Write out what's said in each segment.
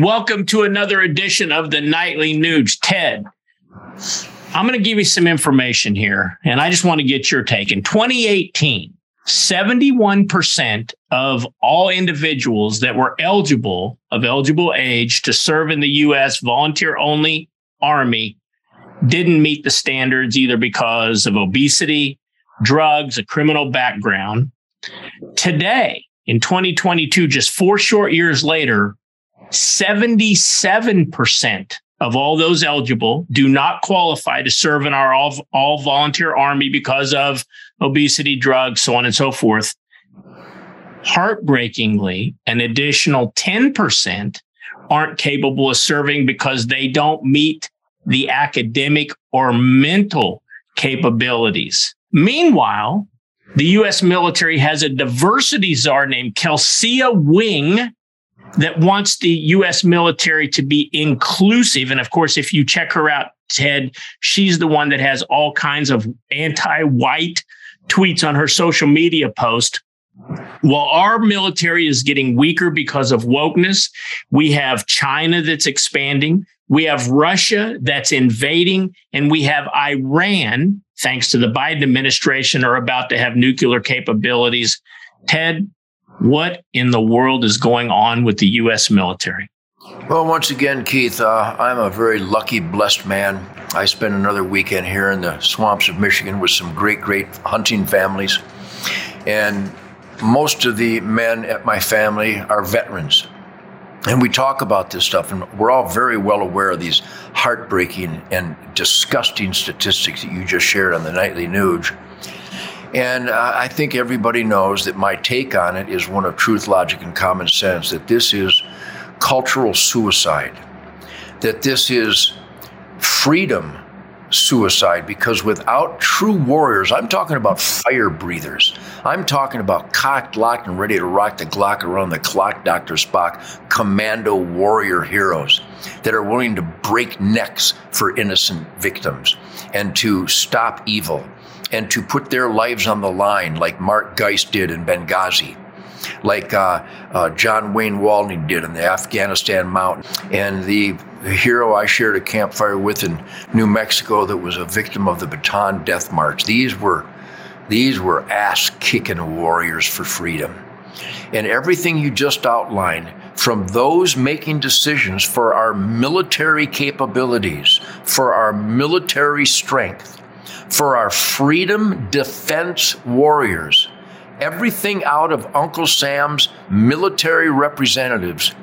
Welcome to another edition of the Nightly Nuge. Ted, I'm going to give you some information here, and I just want to get your take. In 2018, 71% of all individuals that were eligible, of eligible age to serve in the U.S. volunteer only Army didn't meet the standards either because of obesity, drugs, a criminal background. Today, in 2022, just four short years later, 77% of all those eligible do not qualify to serve in our all, all volunteer army because of obesity, drugs, so on and so forth. Heartbreakingly, an additional 10% aren't capable of serving because they don't meet the academic or mental capabilities. Meanwhile, the US military has a diversity czar named Kelisa Wing that wants the US military to be inclusive. And of course, if you check her out, Ted, she's the one that has all kinds of anti white tweets on her social media post. While our military is getting weaker because of wokeness, we have China that's expanding. We have Russia that's invading, and we have Iran, thanks to the Biden administration, are about to have nuclear capabilities. Ted, what in the world is going on with the U.S. military? Well, once again, Keith, uh, I'm a very lucky, blessed man. I spent another weekend here in the swamps of Michigan with some great, great hunting families. And most of the men at my family are veterans. And we talk about this stuff, and we're all very well aware of these heartbreaking and disgusting statistics that you just shared on the Nightly Nuge. And uh, I think everybody knows that my take on it is one of truth, logic, and common sense that this is cultural suicide, that this is freedom suicide because without true warriors, I'm talking about fire breathers. I'm talking about cocked, locked, and ready to rock the Glock around the clock, Dr. Spock, commando warrior heroes that are willing to break necks for innocent victims and to stop evil and to put their lives on the line, like Mark Geist did in Benghazi, like uh, uh, John Wayne Walding did in the Afghanistan mountain, and the hero I shared a campfire with in New Mexico that was a victim of the Bataan Death March. These were these were ass kicking warriors for freedom. And everything you just outlined, from those making decisions for our military capabilities, for our military strength, for our freedom defense warriors. Everything out of Uncle Sam's military representatives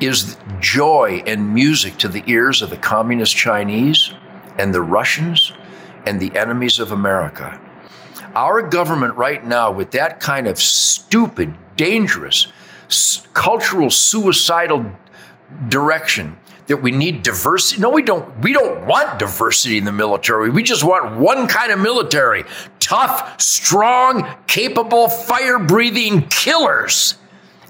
is joy and music to the ears of the communist Chinese and the Russians and the enemies of America. Our government, right now, with that kind of stupid, dangerous, cultural, suicidal direction, that we need diversity. No, we don't. We don't want diversity in the military. We just want one kind of military tough, strong, capable, fire breathing killers.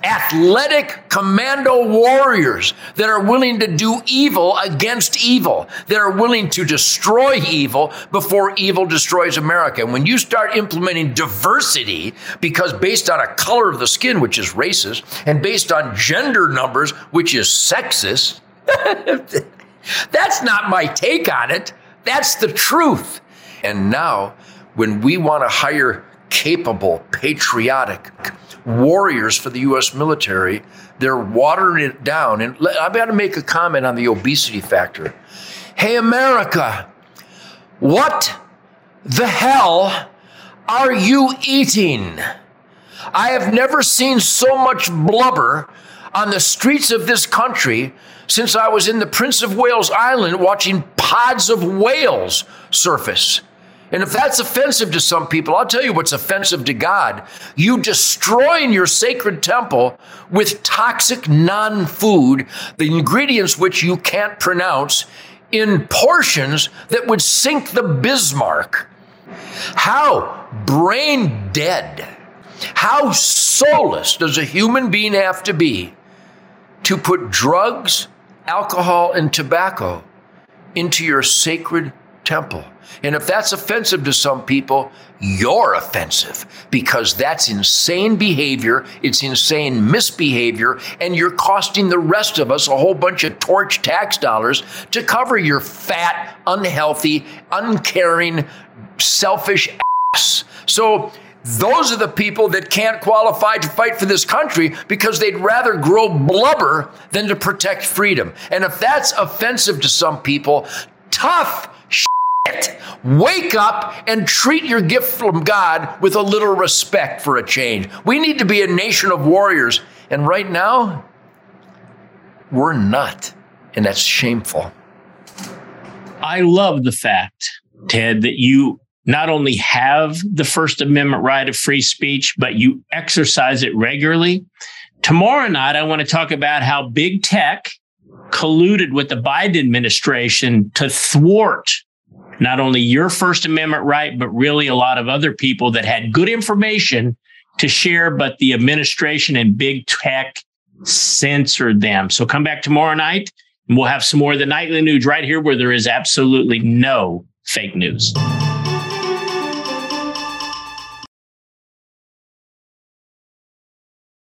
Athletic commando warriors that are willing to do evil against evil, that are willing to destroy evil before evil destroys America. And when you start implementing diversity, because based on a color of the skin, which is racist, and based on gender numbers, which is sexist, That's not my take on it. That's the truth. And now, when we want to hire capable, patriotic warriors for the U.S. military, they're watering it down. And I've got to make a comment on the obesity factor. Hey, America, what the hell are you eating? I have never seen so much blubber on the streets of this country since I was in the Prince of Wales Island watching pods of whales surface. And if that's offensive to some people, I'll tell you what's offensive to God. You destroying your sacred temple with toxic non food, the ingredients which you can't pronounce, in portions that would sink the Bismarck. How brain dead, how soulless does a human being have to be to put drugs alcohol and tobacco into your sacred temple. And if that's offensive to some people, you're offensive because that's insane behavior. It's insane misbehavior. And you're costing the rest of us a whole bunch of torch tax dollars to cover your fat, unhealthy, uncaring, selfish ass. So, those are the people that can't qualify to fight for this country because they'd rather grow blubber than to protect freedom. And if that's offensive to some people, tough shit. Wake up and treat your gift from God with a little respect for a change. We need to be a nation of warriors. And right now, we're not. And that's shameful. I love the fact, Ted, that you not only have the First Amendment right of free speech, but you exercise it regularly. Tomorrow night, I want to talk about how big tech colluded with the Biden administration to thwart not only your First Amendment right, but really a lot of other people that had good information to share, but the administration and big tech censored them. So come back tomorrow night and we'll have some more of the Nightly Nuge right here where there is absolutely no fake news.